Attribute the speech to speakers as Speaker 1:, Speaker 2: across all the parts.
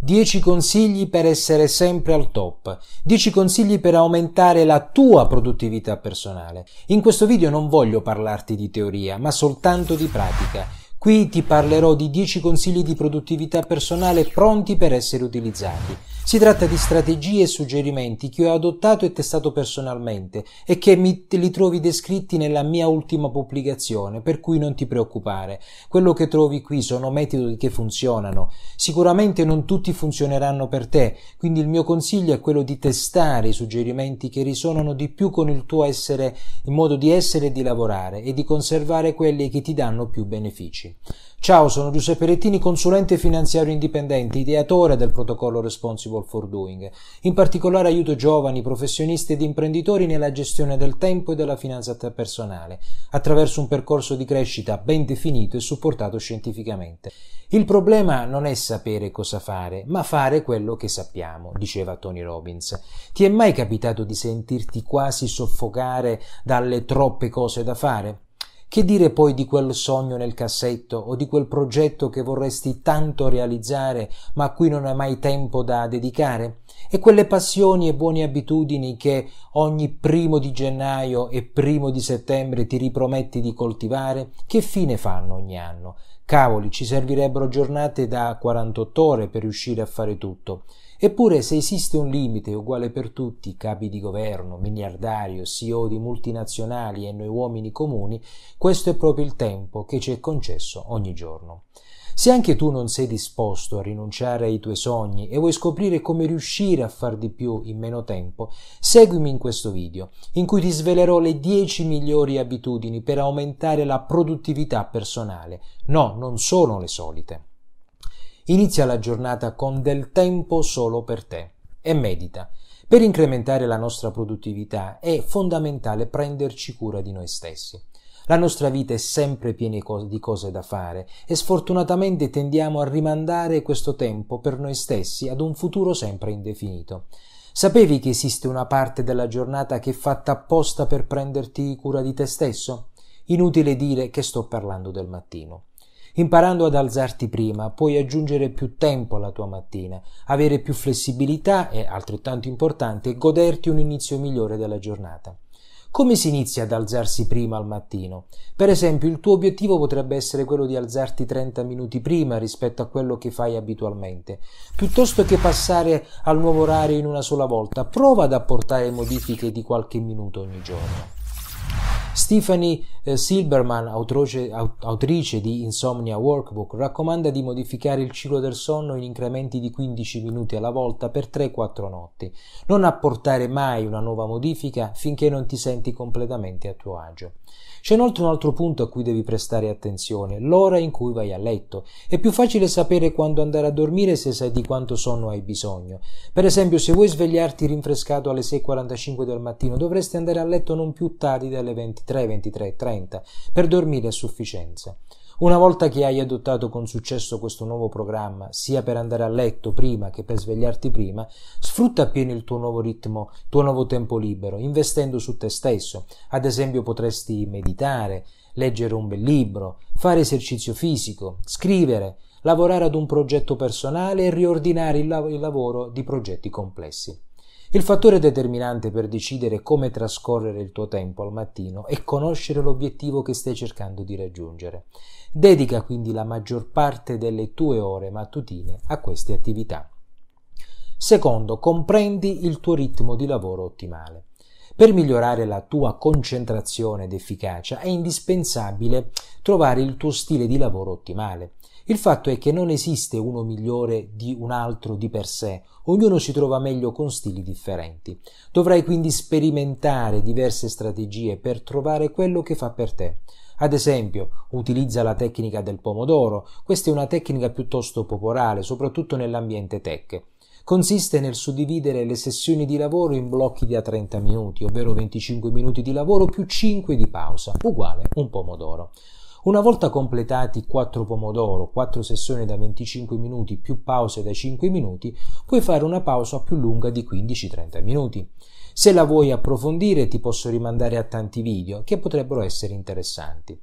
Speaker 1: 10 consigli per essere sempre al top, 10 consigli per aumentare la tua produttività personale. In questo video non voglio parlarti di teoria, ma soltanto di pratica. Qui ti parlerò di 10 consigli di produttività personale pronti per essere utilizzati. Si tratta di strategie e suggerimenti che ho adottato e testato personalmente e che mi, li trovi descritti nella mia ultima pubblicazione, per cui non ti preoccupare. Quello che trovi qui sono metodi che funzionano. Sicuramente non tutti funzioneranno per te, quindi il mio consiglio è quello di testare i suggerimenti che risuonano di più con il tuo essere, il modo di essere e di lavorare e di conservare quelli che ti danno più benefici. Ciao, sono Giuseppe Rettini, consulente finanziario indipendente, ideatore del protocollo Responsible for Doing. In particolare aiuto giovani, professionisti ed imprenditori nella gestione del tempo e della finanza personale, attraverso un percorso di crescita ben definito e supportato scientificamente. Il problema non è sapere cosa fare, ma fare quello che sappiamo, diceva Tony Robbins. Ti è mai capitato di sentirti quasi soffocare dalle troppe cose da fare? Che dire poi di quel sogno nel cassetto o di quel progetto che vorresti tanto realizzare ma a cui non hai mai tempo da dedicare? E quelle passioni e buone abitudini che ogni primo di gennaio e primo di settembre ti riprometti di coltivare? Che fine fanno ogni anno? Cavoli, ci servirebbero giornate da 48 ore per riuscire a fare tutto. Eppure se esiste un limite uguale per tutti, capi di governo, miliardario, CEO di multinazionali e noi uomini comuni, questo è proprio il tempo che ci è concesso ogni giorno. Se anche tu non sei disposto a rinunciare ai tuoi sogni e vuoi scoprire come riuscire a far di più in meno tempo, seguimi in questo video, in cui ti svelerò le 10 migliori abitudini per aumentare la produttività personale. No, non sono le solite. Inizia la giornata con del tempo solo per te e medita. Per incrementare la nostra produttività è fondamentale prenderci cura di noi stessi. La nostra vita è sempre piena di cose da fare e sfortunatamente tendiamo a rimandare questo tempo per noi stessi ad un futuro sempre indefinito. Sapevi che esiste una parte della giornata che è fatta apposta per prenderti cura di te stesso? Inutile dire che sto parlando del mattino. Imparando ad alzarti prima, puoi aggiungere più tempo alla tua mattina, avere più flessibilità e, altrettanto importante, goderti un inizio migliore della giornata. Come si inizia ad alzarsi prima al mattino? Per esempio, il tuo obiettivo potrebbe essere quello di alzarti 30 minuti prima rispetto a quello che fai abitualmente. Piuttosto che passare al nuovo orario in una sola volta, prova ad apportare modifiche di qualche minuto ogni giorno. Stephanie eh, Silberman, autrice, autrice di Insomnia Workbook, raccomanda di modificare il ciclo del sonno in incrementi di 15 minuti alla volta per 3-4 notti. Non apportare mai una nuova modifica finché non ti senti completamente a tuo agio. C'è inoltre un altro punto a cui devi prestare attenzione, l'ora in cui vai a letto. È più facile sapere quando andare a dormire se sai di quanto sonno hai bisogno. Per esempio, se vuoi svegliarti rinfrescato alle 6.45 del mattino, dovresti andare a letto non più tardi delle 23, 23 30 per dormire a sufficienza. Una volta che hai adottato con successo questo nuovo programma, sia per andare a letto prima che per svegliarti prima, sfrutta appieno il tuo nuovo ritmo, il tuo nuovo tempo libero, investendo su te stesso. Ad esempio potresti meditare, leggere un bel libro, fare esercizio fisico, scrivere, lavorare ad un progetto personale e riordinare il, lav- il lavoro di progetti complessi. Il fattore determinante per decidere come trascorrere il tuo tempo al mattino è conoscere l'obiettivo che stai cercando di raggiungere. Dedica quindi la maggior parte delle tue ore mattutine a queste attività. Secondo, comprendi il tuo ritmo di lavoro ottimale. Per migliorare la tua concentrazione ed efficacia è indispensabile trovare il tuo stile di lavoro ottimale. Il fatto è che non esiste uno migliore di un altro di per sé, ognuno si trova meglio con stili differenti. Dovrai quindi sperimentare diverse strategie per trovare quello che fa per te. Ad esempio, utilizza la tecnica del pomodoro, questa è una tecnica piuttosto popolare, soprattutto nell'ambiente tech. Consiste nel suddividere le sessioni di lavoro in blocchi da 30 minuti, ovvero 25 minuti di lavoro più 5 di pausa, uguale un pomodoro. Una volta completati 4 pomodoro, 4 sessioni da 25 minuti più pause da 5 minuti, puoi fare una pausa più lunga di 15-30 minuti. Se la vuoi approfondire ti posso rimandare a tanti video che potrebbero essere interessanti.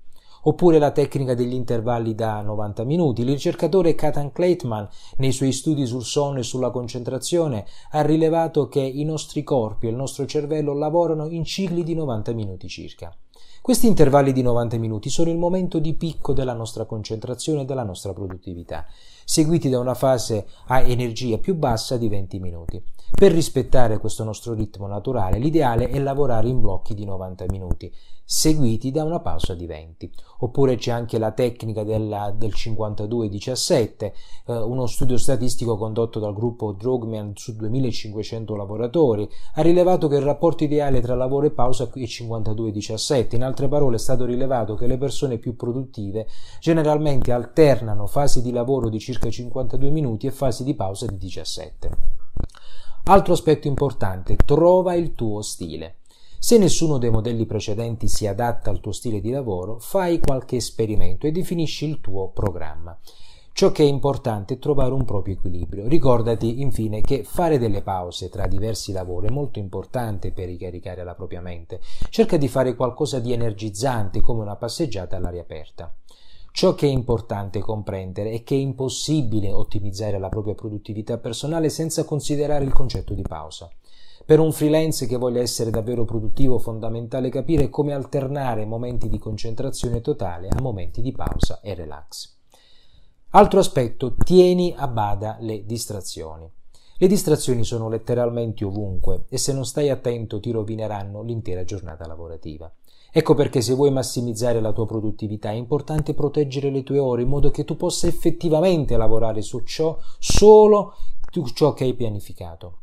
Speaker 1: oppure la tecnica degli intervalli da 90 minuti. Il ricercatore Katan Kleitman, nei suoi studi sul sonno e sulla concentrazione, ha rilevato che i nostri corpi e il nostro cervello lavorano in cicli di 90 minuti circa. Questi intervalli di 90 minuti sono il momento di picco della nostra concentrazione e della nostra produttività, seguiti da una fase a energia più bassa di 20 minuti. Per rispettare questo nostro ritmo naturale, l'ideale è lavorare in blocchi di 90 minuti, seguiti da una pausa di 20. Oppure c'è anche la tecnica della, del 52-17, eh, uno studio statistico condotto dal gruppo Drogman su 2500 lavoratori ha rilevato che il rapporto ideale tra lavoro e pausa è 52-17. In altre parole è stato rilevato che le persone più produttive generalmente alternano fasi di lavoro di circa 52 minuti e fasi di pausa di 17. Altro aspetto importante, trova il tuo stile. Se nessuno dei modelli precedenti si adatta al tuo stile di lavoro, fai qualche esperimento e definisci il tuo programma. Ciò che è importante è trovare un proprio equilibrio. Ricordati infine che fare delle pause tra diversi lavori è molto importante per ricaricare la propria mente. Cerca di fare qualcosa di energizzante come una passeggiata all'aria aperta. Ciò che è importante comprendere è che è impossibile ottimizzare la propria produttività personale senza considerare il concetto di pausa. Per un freelance che voglia essere davvero produttivo, fondamentale capire come alternare momenti di concentrazione totale a momenti di pausa e relax. Altro aspetto, tieni a bada le distrazioni. Le distrazioni sono letteralmente ovunque e se non stai attento ti rovineranno l'intera giornata lavorativa. Ecco perché se vuoi massimizzare la tua produttività è importante proteggere le tue ore in modo che tu possa effettivamente lavorare su ciò, solo su ciò che hai pianificato.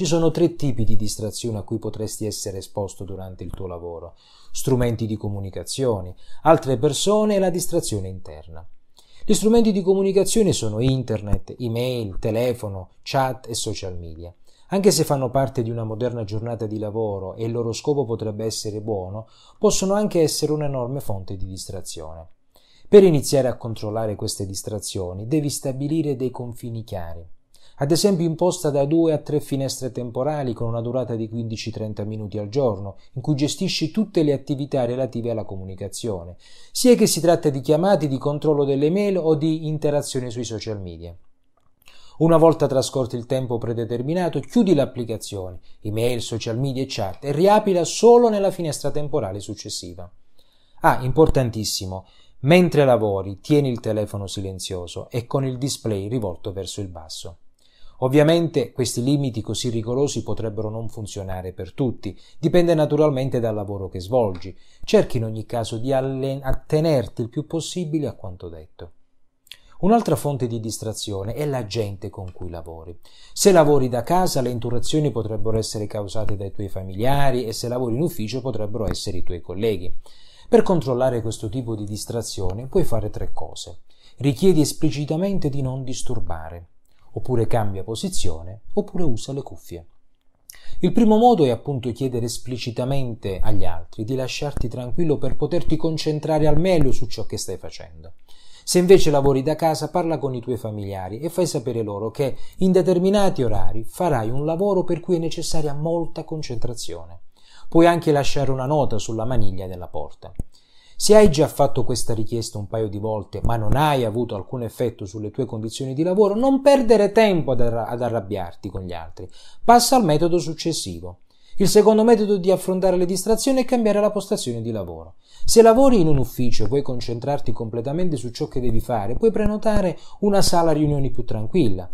Speaker 1: Ci sono tre tipi di distrazione a cui potresti essere esposto durante il tuo lavoro. Strumenti di comunicazione, altre persone e la distrazione interna. Gli strumenti di comunicazione sono internet, email, telefono, chat e social media. Anche se fanno parte di una moderna giornata di lavoro e il loro scopo potrebbe essere buono, possono anche essere un'enorme fonte di distrazione. Per iniziare a controllare queste distrazioni devi stabilire dei confini chiari ad esempio imposta da due a tre finestre temporali con una durata di 15-30 minuti al giorno, in cui gestisci tutte le attività relative alla comunicazione, sia che si tratta di chiamate, di controllo delle mail o di interazione sui social media. Una volta trascorso il tempo predeterminato, chiudi l'applicazione, email, social media e chat e riapila solo nella finestra temporale successiva. Ah, importantissimo, mentre lavori tieni il telefono silenzioso e con il display rivolto verso il basso. Ovviamente questi limiti così rigorosi potrebbero non funzionare per tutti, dipende naturalmente dal lavoro che svolgi. Cerchi in ogni caso di attenerti il più possibile a quanto detto. Un'altra fonte di distrazione è la gente con cui lavori. Se lavori da casa, le interruzioni potrebbero essere causate dai tuoi familiari e se lavori in ufficio potrebbero essere i tuoi colleghi. Per controllare questo tipo di distrazione puoi fare tre cose. Richiedi esplicitamente di non disturbare oppure cambia posizione, oppure usa le cuffie. Il primo modo è appunto chiedere esplicitamente agli altri di lasciarti tranquillo per poterti concentrare al meglio su ciò che stai facendo. Se invece lavori da casa, parla con i tuoi familiari e fai sapere loro che in determinati orari farai un lavoro per cui è necessaria molta concentrazione. Puoi anche lasciare una nota sulla maniglia della porta. Se hai già fatto questa richiesta un paio di volte ma non hai avuto alcun effetto sulle tue condizioni di lavoro, non perdere tempo ad, arra- ad arrabbiarti con gli altri. Passa al metodo successivo. Il secondo metodo di affrontare le distrazioni è cambiare la postazione di lavoro. Se lavori in un ufficio e vuoi concentrarti completamente su ciò che devi fare, puoi prenotare una sala riunioni più tranquilla.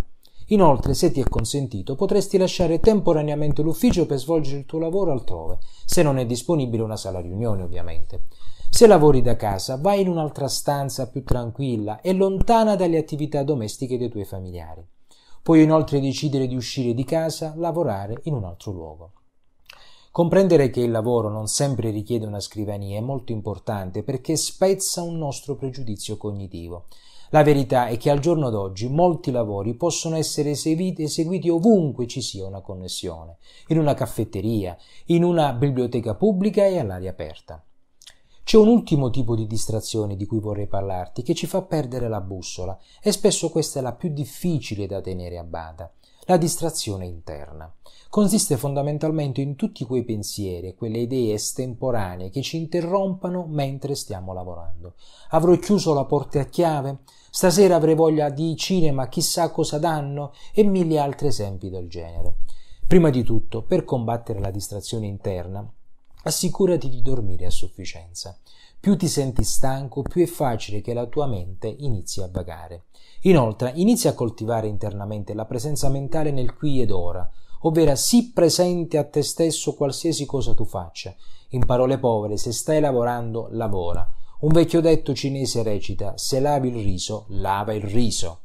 Speaker 1: Inoltre, se ti è consentito, potresti lasciare temporaneamente l'ufficio per svolgere il tuo lavoro altrove, se non è disponibile una sala riunioni, ovviamente. Se lavori da casa, vai in un'altra stanza più tranquilla e lontana dalle attività domestiche dei tuoi familiari. Puoi inoltre decidere di uscire di casa, lavorare in un altro luogo. Comprendere che il lavoro non sempre richiede una scrivania è molto importante perché spezza un nostro pregiudizio cognitivo. La verità è che al giorno d'oggi molti lavori possono essere eseguiti, eseguiti, ovunque ci sia una connessione, in una caffetteria, in una biblioteca pubblica e all'aria aperta. C'è un ultimo tipo di distrazione di cui vorrei parlarti che ci fa perdere la bussola e spesso questa è la più difficile da tenere a bada. La distrazione interna consiste fondamentalmente in tutti quei pensieri e quelle idee estemporanee che ci interrompano mentre stiamo lavorando. Avrò chiuso la porta a chiave? Stasera avrei voglia di cinema, chissà cosa danno e mille altri esempi del genere. Prima di tutto, per combattere la distrazione interna, assicurati di dormire a sufficienza. Più ti senti stanco, più è facile che la tua mente inizi a vagare. Inoltre, inizia a coltivare internamente la presenza mentale nel qui ed ora, ovvero sii presente a te stesso qualsiasi cosa tu faccia. In parole povere, se stai lavorando, lavora. Un vecchio detto cinese recita: se lavi il riso, lava il riso.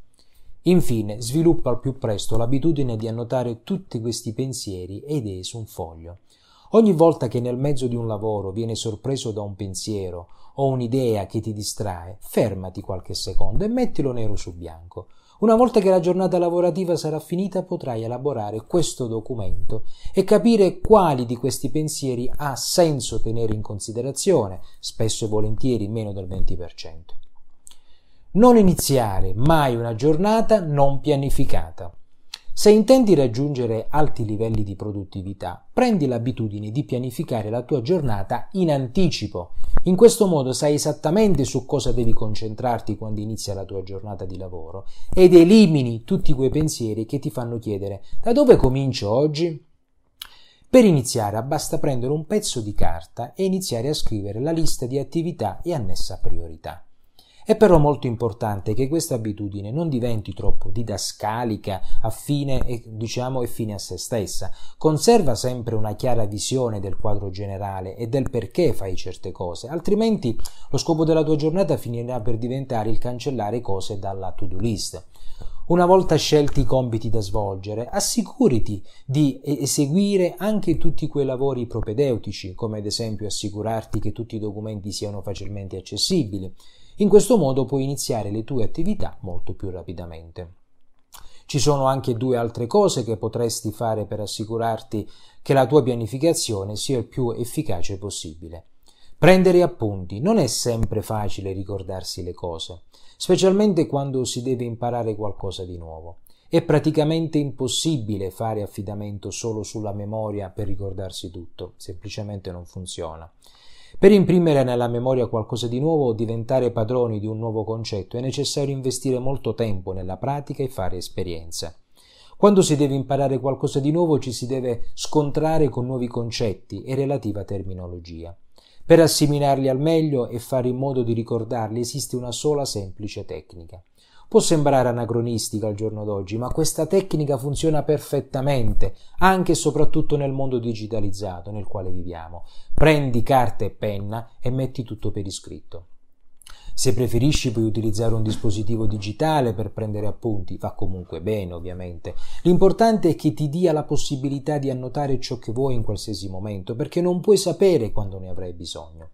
Speaker 1: Infine, sviluppa al più presto l'abitudine di annotare tutti questi pensieri e idee su un foglio. Ogni volta che nel mezzo di un lavoro vieni sorpreso da un pensiero o un'idea che ti distrae, fermati qualche secondo e mettilo nero su bianco. Una volta che la giornata lavorativa sarà finita potrai elaborare questo documento e capire quali di questi pensieri ha senso tenere in considerazione, spesso e volentieri meno del 20%. Non iniziare mai una giornata non pianificata. Se intendi raggiungere alti livelli di produttività, prendi l'abitudine di pianificare la tua giornata in anticipo. In questo modo sai esattamente su cosa devi concentrarti quando inizia la tua giornata di lavoro ed elimini tutti quei pensieri che ti fanno chiedere da dove comincio oggi? Per iniziare basta prendere un pezzo di carta e iniziare a scrivere la lista di attività e annessa priorità. È però molto importante che questa abitudine non diventi troppo didascalica, affine e diciamo fine a se stessa. Conserva sempre una chiara visione del quadro generale e del perché fai certe cose, altrimenti lo scopo della tua giornata finirà per diventare il cancellare cose dalla to-do list. Una volta scelti i compiti da svolgere, assicurati di eseguire anche tutti quei lavori propedeutici, come ad esempio assicurarti che tutti i documenti siano facilmente accessibili, in questo modo puoi iniziare le tue attività molto più rapidamente. Ci sono anche due altre cose che potresti fare per assicurarti che la tua pianificazione sia il più efficace possibile. Prendere appunti. Non è sempre facile ricordarsi le cose, specialmente quando si deve imparare qualcosa di nuovo. È praticamente impossibile fare affidamento solo sulla memoria per ricordarsi tutto, semplicemente non funziona. Per imprimere nella memoria qualcosa di nuovo o diventare padroni di un nuovo concetto è necessario investire molto tempo nella pratica e fare esperienza. Quando si deve imparare qualcosa di nuovo ci si deve scontrare con nuovi concetti e relativa terminologia. Per assimilarli al meglio e fare in modo di ricordarli esiste una sola semplice tecnica. Può sembrare anacronistica al giorno d'oggi, ma questa tecnica funziona perfettamente, anche e soprattutto nel mondo digitalizzato nel quale viviamo. Prendi carta e penna e metti tutto per iscritto. Se preferisci puoi utilizzare un dispositivo digitale per prendere appunti, va comunque bene ovviamente. L'importante è che ti dia la possibilità di annotare ciò che vuoi in qualsiasi momento, perché non puoi sapere quando ne avrai bisogno.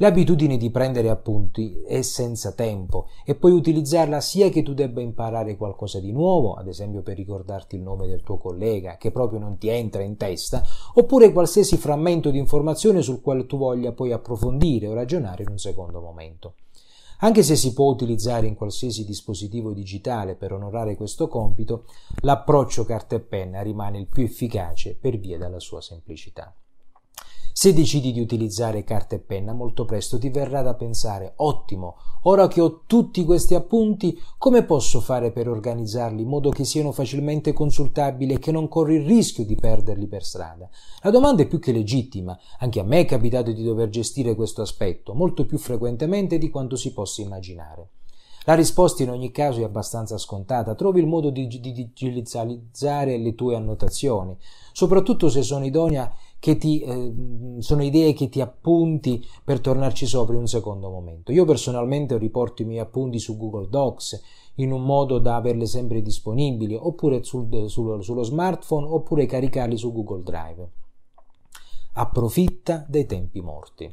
Speaker 1: L'abitudine di prendere appunti è senza tempo e puoi utilizzarla sia che tu debba imparare qualcosa di nuovo, ad esempio per ricordarti il nome del tuo collega che proprio non ti entra in testa, oppure qualsiasi frammento di informazione sul quale tu voglia poi approfondire o ragionare in un secondo momento. Anche se si può utilizzare in qualsiasi dispositivo digitale per onorare questo compito, l'approccio carta e penna rimane il più efficace per via della sua semplicità. Se decidi di utilizzare carta e penna, molto presto ti verrà da pensare, ottimo, ora che ho tutti questi appunti, come posso fare per organizzarli in modo che siano facilmente consultabili e che non corri il rischio di perderli per strada? La domanda è più che legittima, anche a me è capitato di dover gestire questo aspetto, molto più frequentemente di quanto si possa immaginare. La risposta in ogni caso è abbastanza scontata, trovi il modo di digitalizzare le tue annotazioni, soprattutto se sono idonea che ti, eh, sono idee che ti appunti per tornarci sopra in un secondo momento. Io personalmente riporto i miei appunti su Google Docs in un modo da averle sempre disponibili, oppure sul, sul, sullo smartphone, oppure caricarli su Google Drive. Approfitta dei tempi morti.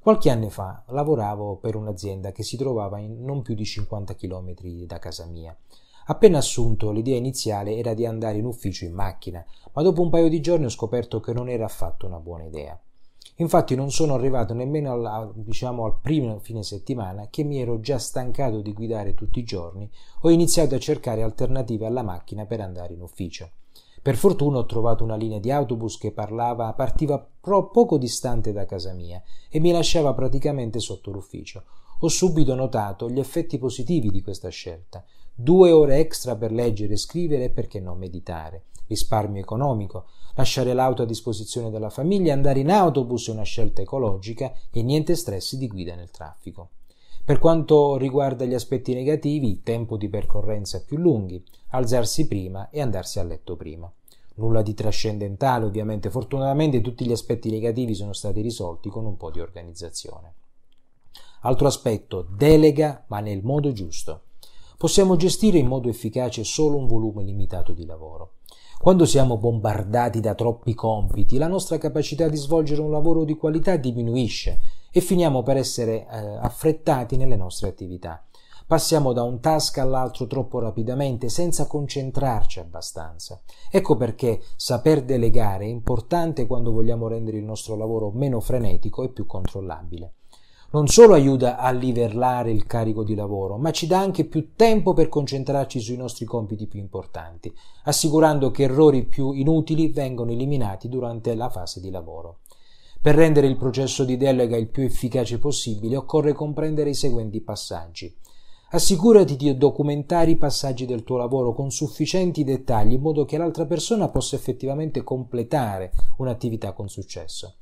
Speaker 1: Qualche anno fa lavoravo per un'azienda che si trovava in non più di 50 km da casa mia. Appena assunto, l'idea iniziale era di andare in ufficio in macchina, ma dopo un paio di giorni ho scoperto che non era affatto una buona idea. Infatti non sono arrivato nemmeno alla, diciamo, al primo fine settimana che mi ero già stancato di guidare tutti i giorni, ho iniziato a cercare alternative alla macchina per andare in ufficio. Per fortuna ho trovato una linea di autobus che parlava, partiva poco distante da casa mia e mi lasciava praticamente sotto l'ufficio. Ho subito notato gli effetti positivi di questa scelta. Due ore extra per leggere e scrivere e perché no meditare risparmio economico, lasciare l'auto a disposizione della famiglia, andare in autobus è una scelta ecologica e niente stress di guida nel traffico. Per quanto riguarda gli aspetti negativi, tempo di percorrenza più lunghi, alzarsi prima e andarsi a letto prima. Nulla di trascendentale, ovviamente, fortunatamente tutti gli aspetti negativi sono stati risolti con un po' di organizzazione. Altro aspetto, delega ma nel modo giusto. Possiamo gestire in modo efficace solo un volume limitato di lavoro. Quando siamo bombardati da troppi compiti, la nostra capacità di svolgere un lavoro di qualità diminuisce e finiamo per essere eh, affrettati nelle nostre attività. Passiamo da un task all'altro troppo rapidamente senza concentrarci abbastanza. Ecco perché saper delegare è importante quando vogliamo rendere il nostro lavoro meno frenetico e più controllabile non solo aiuta a livellare il carico di lavoro, ma ci dà anche più tempo per concentrarci sui nostri compiti più importanti, assicurando che errori più inutili vengono eliminati durante la fase di lavoro. Per rendere il processo di delega il più efficace possibile occorre comprendere i seguenti passaggi. Assicurati di documentare i passaggi del tuo lavoro con sufficienti dettagli in modo che l'altra persona possa effettivamente completare un'attività con successo.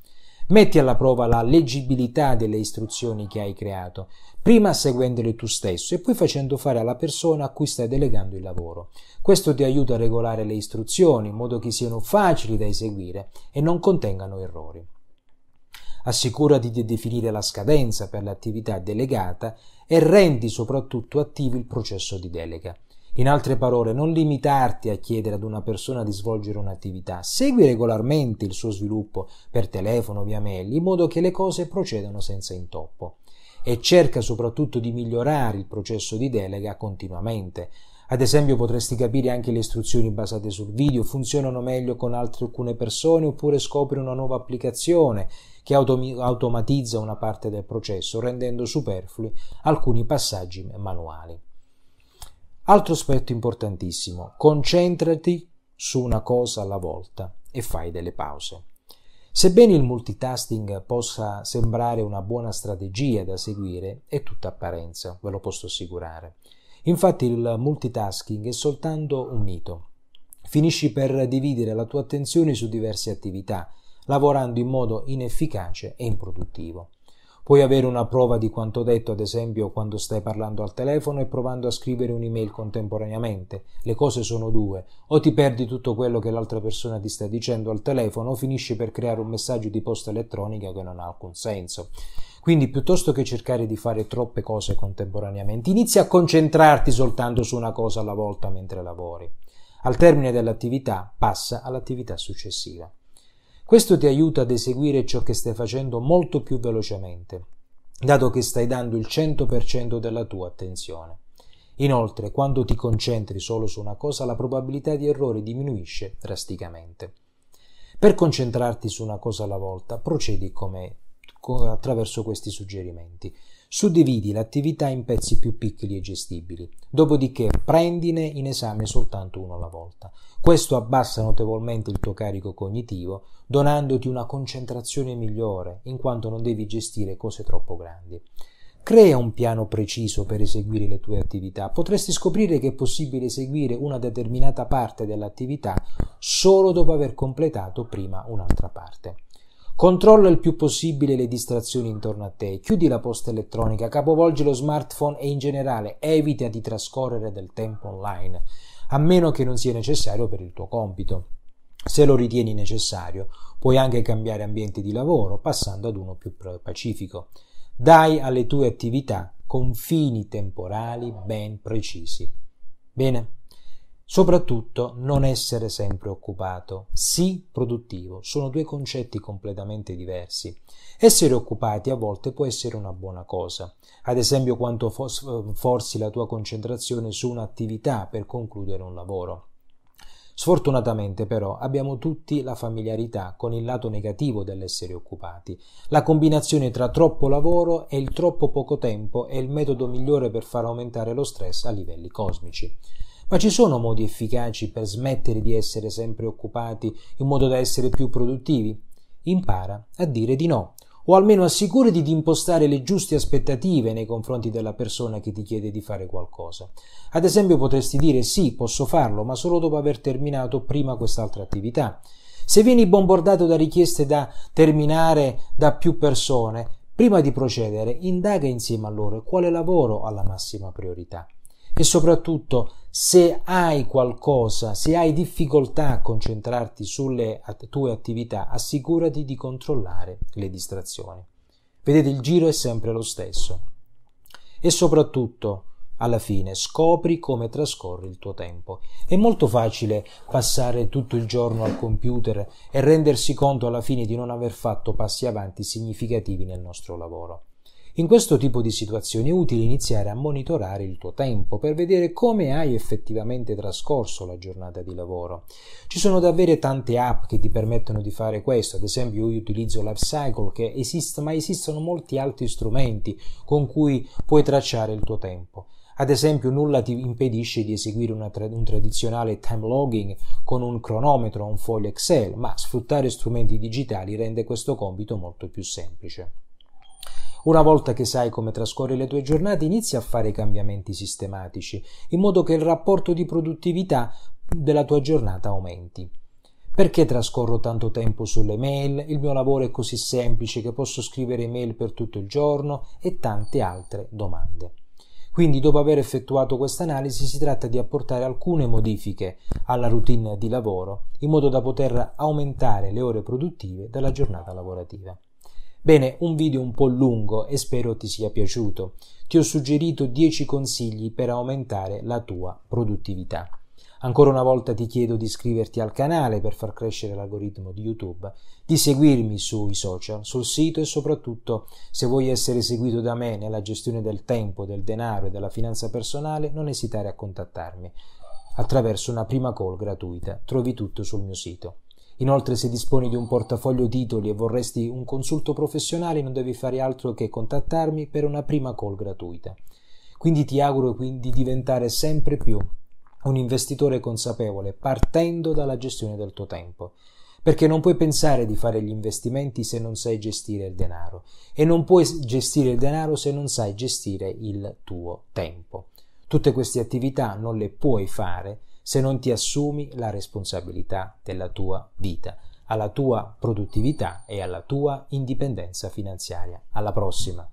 Speaker 1: Metti alla prova la leggibilità delle istruzioni che hai creato, prima seguendole tu stesso e poi facendo fare alla persona a cui stai delegando il lavoro. Questo ti aiuta a regolare le istruzioni in modo che siano facili da eseguire e non contengano errori. Assicurati di definire la scadenza per l'attività delegata e rendi soprattutto attivo il processo di delega. In altre parole, non limitarti a chiedere ad una persona di svolgere un'attività, segui regolarmente il suo sviluppo per telefono, via mail, in modo che le cose procedano senza intoppo. E cerca soprattutto di migliorare il processo di delega continuamente. Ad esempio potresti capire anche le istruzioni basate sul video funzionano meglio con altre alcune persone oppure scopri una nuova applicazione che autom- automatizza una parte del processo rendendo superflui alcuni passaggi manuali. Altro aspetto importantissimo, concentrati su una cosa alla volta e fai delle pause. Sebbene il multitasking possa sembrare una buona strategia da seguire, è tutta apparenza, ve lo posso assicurare. Infatti il multitasking è soltanto un mito. Finisci per dividere la tua attenzione su diverse attività, lavorando in modo inefficace e improduttivo. Puoi avere una prova di quanto detto, ad esempio, quando stai parlando al telefono e provando a scrivere un'email contemporaneamente. Le cose sono due. O ti perdi tutto quello che l'altra persona ti sta dicendo al telefono, o finisci per creare un messaggio di posta elettronica che non ha alcun senso. Quindi, piuttosto che cercare di fare troppe cose contemporaneamente, inizia a concentrarti soltanto su una cosa alla volta mentre lavori. Al termine dell'attività, passa all'attività successiva. Questo ti aiuta ad eseguire ciò che stai facendo molto più velocemente, dato che stai dando il 100% della tua attenzione. Inoltre, quando ti concentri solo su una cosa, la probabilità di errore diminuisce drasticamente. Per concentrarti su una cosa alla volta, procedi come attraverso questi suggerimenti. Suddividi l'attività in pezzi più piccoli e gestibili, dopodiché prendine in esame soltanto uno alla volta. Questo abbassa notevolmente il tuo carico cognitivo, donandoti una concentrazione migliore, in quanto non devi gestire cose troppo grandi. Crea un piano preciso per eseguire le tue attività. Potresti scoprire che è possibile eseguire una determinata parte dell'attività solo dopo aver completato prima un'altra parte. Controlla il più possibile le distrazioni intorno a te, chiudi la posta elettronica, capovolgi lo smartphone e in generale evita di trascorrere del tempo online, a meno che non sia necessario per il tuo compito. Se lo ritieni necessario, puoi anche cambiare ambiente di lavoro passando ad uno più pacifico. Dai alle tue attività confini temporali ben precisi. Bene? Soprattutto non essere sempre occupato, sì produttivo, sono due concetti completamente diversi. Essere occupati a volte può essere una buona cosa, ad esempio quando forzi la tua concentrazione su un'attività per concludere un lavoro. Sfortunatamente però abbiamo tutti la familiarità con il lato negativo dell'essere occupati. La combinazione tra troppo lavoro e il troppo poco tempo è il metodo migliore per far aumentare lo stress a livelli cosmici. Ma ci sono modi efficaci per smettere di essere sempre occupati in modo da essere più produttivi? Impara a dire di no o almeno assicurati di impostare le giuste aspettative nei confronti della persona che ti chiede di fare qualcosa. Ad esempio potresti dire sì, posso farlo, ma solo dopo aver terminato prima quest'altra attività. Se vieni bombardato da richieste da terminare da più persone, prima di procedere, indaga insieme a loro quale lavoro ha la massima priorità e soprattutto se hai qualcosa, se hai difficoltà a concentrarti sulle tue attività, assicurati di controllare le distrazioni. Vedete, il giro è sempre lo stesso. E soprattutto, alla fine, scopri come trascorre il tuo tempo. È molto facile passare tutto il giorno al computer e rendersi conto alla fine di non aver fatto passi avanti significativi nel nostro lavoro. In questo tipo di situazioni è utile iniziare a monitorare il tuo tempo per vedere come hai effettivamente trascorso la giornata di lavoro. Ci sono davvero tante app che ti permettono di fare questo, ad esempio io utilizzo Lifecycle che esiste, ma esistono molti altri strumenti con cui puoi tracciare il tuo tempo. Ad esempio, nulla ti impedisce di eseguire tra- un tradizionale time logging con un cronometro o un foglio Excel, ma sfruttare strumenti digitali rende questo compito molto più semplice. Una volta che sai come trascorri le tue giornate, inizia a fare cambiamenti sistematici, in modo che il rapporto di produttività della tua giornata aumenti. Perché trascorro tanto tempo sulle mail? Il mio lavoro è così semplice che posso scrivere email per tutto il giorno e tante altre domande. Quindi, dopo aver effettuato questa analisi, si tratta di apportare alcune modifiche alla routine di lavoro in modo da poter aumentare le ore produttive della giornata lavorativa. Bene, un video un po' lungo e spero ti sia piaciuto. Ti ho suggerito 10 consigli per aumentare la tua produttività. Ancora una volta ti chiedo di iscriverti al canale per far crescere l'algoritmo di YouTube, di seguirmi sui social, sul sito e soprattutto se vuoi essere seguito da me nella gestione del tempo, del denaro e della finanza personale, non esitare a contattarmi attraverso una prima call gratuita. Trovi tutto sul mio sito. Inoltre, se disponi di un portafoglio titoli e vorresti un consulto professionale, non devi fare altro che contattarmi per una prima call gratuita. Quindi ti auguro di diventare sempre più un investitore consapevole partendo dalla gestione del tuo tempo perché non puoi pensare di fare gli investimenti se non sai gestire il denaro e non puoi gestire il denaro se non sai gestire il tuo tempo. Tutte queste attività non le puoi fare se non ti assumi la responsabilità della tua vita, alla tua produttività e alla tua indipendenza finanziaria. Alla prossima!